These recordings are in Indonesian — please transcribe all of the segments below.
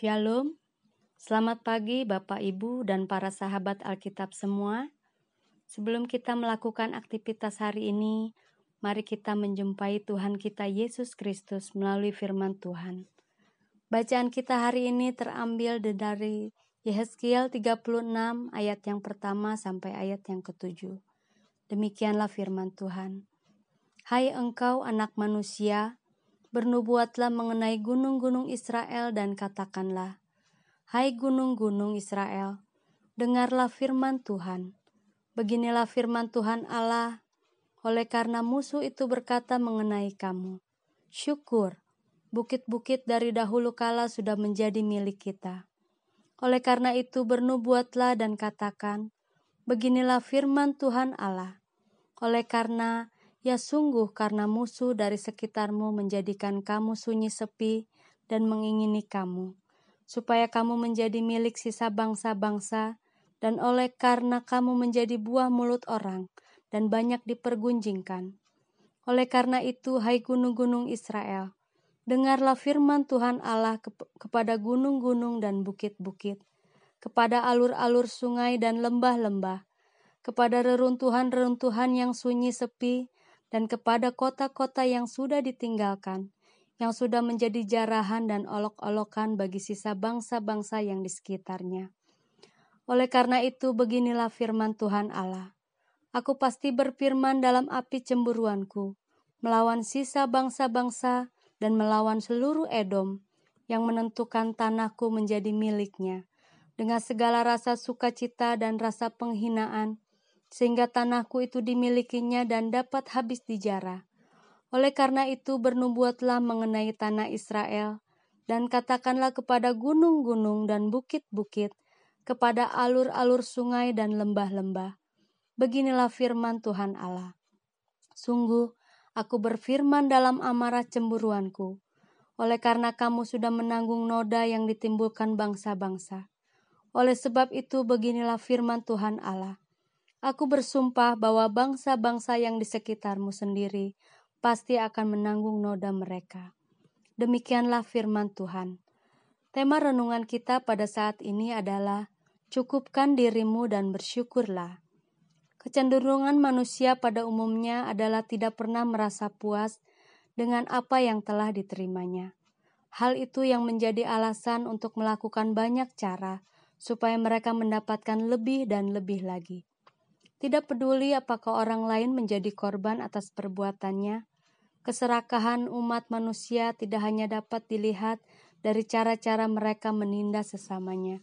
Shalom, selamat pagi Bapak Ibu dan para sahabat Alkitab semua. Sebelum kita melakukan aktivitas hari ini, mari kita menjumpai Tuhan kita Yesus Kristus melalui firman Tuhan. Bacaan kita hari ini terambil dari Yehezkiel 36 ayat yang pertama sampai ayat yang ketujuh. Demikianlah firman Tuhan. Hai engkau anak manusia, bernubuatlah mengenai gunung-gunung Israel dan katakanlah, Hai gunung-gunung Israel, dengarlah firman Tuhan. Beginilah firman Tuhan Allah, oleh karena musuh itu berkata mengenai kamu, Syukur, bukit-bukit dari dahulu kala sudah menjadi milik kita. Oleh karena itu bernubuatlah dan katakan, Beginilah firman Tuhan Allah, oleh karena Ya sungguh karena musuh dari sekitarmu menjadikan kamu sunyi sepi dan mengingini kamu, supaya kamu menjadi milik sisa bangsa-bangsa, dan oleh karena kamu menjadi buah mulut orang, dan banyak dipergunjingkan. Oleh karena itu, hai gunung-gunung Israel, dengarlah firman Tuhan Allah kepada gunung-gunung dan bukit-bukit, kepada alur-alur sungai dan lembah-lembah, kepada reruntuhan-reruntuhan yang sunyi sepi, dan kepada kota-kota yang sudah ditinggalkan, yang sudah menjadi jarahan dan olok-olokan bagi sisa bangsa-bangsa yang di sekitarnya. Oleh karena itu, beginilah firman Tuhan Allah: Aku pasti berfirman dalam api cemburuanku, melawan sisa bangsa-bangsa dan melawan seluruh Edom yang menentukan tanahku menjadi miliknya, dengan segala rasa sukacita dan rasa penghinaan sehingga tanahku itu dimilikinya dan dapat habis dijarah. Oleh karena itu bernubuatlah mengenai tanah Israel, dan katakanlah kepada gunung-gunung dan bukit-bukit, kepada alur-alur sungai dan lembah-lembah. Beginilah firman Tuhan Allah. Sungguh, aku berfirman dalam amarah cemburuanku, oleh karena kamu sudah menanggung noda yang ditimbulkan bangsa-bangsa. Oleh sebab itu beginilah firman Tuhan Allah. Aku bersumpah bahwa bangsa-bangsa yang di sekitarmu sendiri pasti akan menanggung noda mereka. Demikianlah firman Tuhan. Tema renungan kita pada saat ini adalah cukupkan dirimu dan bersyukurlah. Kecenderungan manusia pada umumnya adalah tidak pernah merasa puas dengan apa yang telah diterimanya. Hal itu yang menjadi alasan untuk melakukan banyak cara supaya mereka mendapatkan lebih dan lebih lagi. Tidak peduli apakah orang lain menjadi korban atas perbuatannya, keserakahan umat manusia tidak hanya dapat dilihat dari cara-cara mereka menindas sesamanya,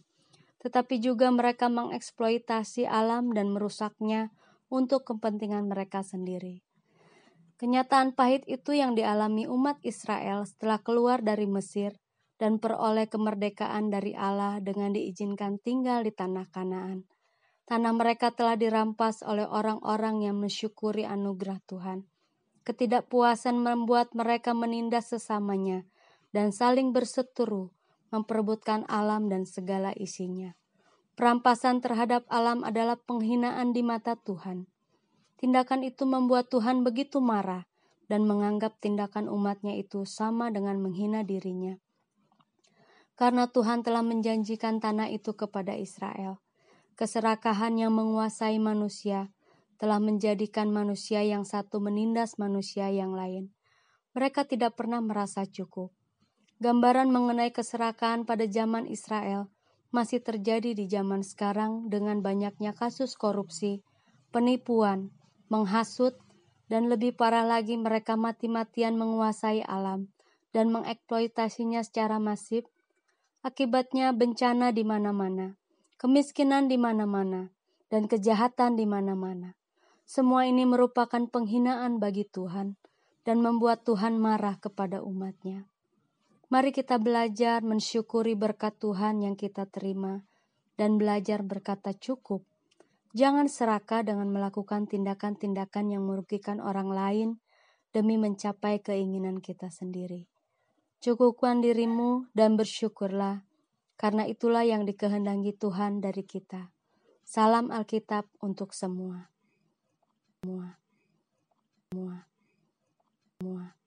tetapi juga mereka mengeksploitasi alam dan merusaknya untuk kepentingan mereka sendiri. Kenyataan pahit itu yang dialami umat Israel setelah keluar dari Mesir dan peroleh kemerdekaan dari Allah dengan diizinkan tinggal di tanah Kanaan Tanah mereka telah dirampas oleh orang-orang yang mensyukuri anugerah Tuhan. Ketidakpuasan membuat mereka menindas sesamanya dan saling berseteru, memperebutkan alam dan segala isinya. Perampasan terhadap alam adalah penghinaan di mata Tuhan. Tindakan itu membuat Tuhan begitu marah dan menganggap tindakan umatnya itu sama dengan menghina dirinya. Karena Tuhan telah menjanjikan tanah itu kepada Israel Keserakahan yang menguasai manusia telah menjadikan manusia yang satu menindas manusia yang lain. Mereka tidak pernah merasa cukup. Gambaran mengenai keserakahan pada zaman Israel masih terjadi di zaman sekarang dengan banyaknya kasus korupsi, penipuan, menghasut, dan lebih parah lagi mereka mati-matian menguasai alam dan mengeksploitasinya secara masif. Akibatnya bencana di mana-mana kemiskinan di mana-mana, dan kejahatan di mana-mana. Semua ini merupakan penghinaan bagi Tuhan dan membuat Tuhan marah kepada umatnya. Mari kita belajar mensyukuri berkat Tuhan yang kita terima dan belajar berkata cukup. Jangan serakah dengan melakukan tindakan-tindakan yang merugikan orang lain demi mencapai keinginan kita sendiri. Cukupkan dirimu dan bersyukurlah karena itulah yang dikehendaki Tuhan dari kita. Salam Alkitab untuk semua. Semua. Semua. Semua.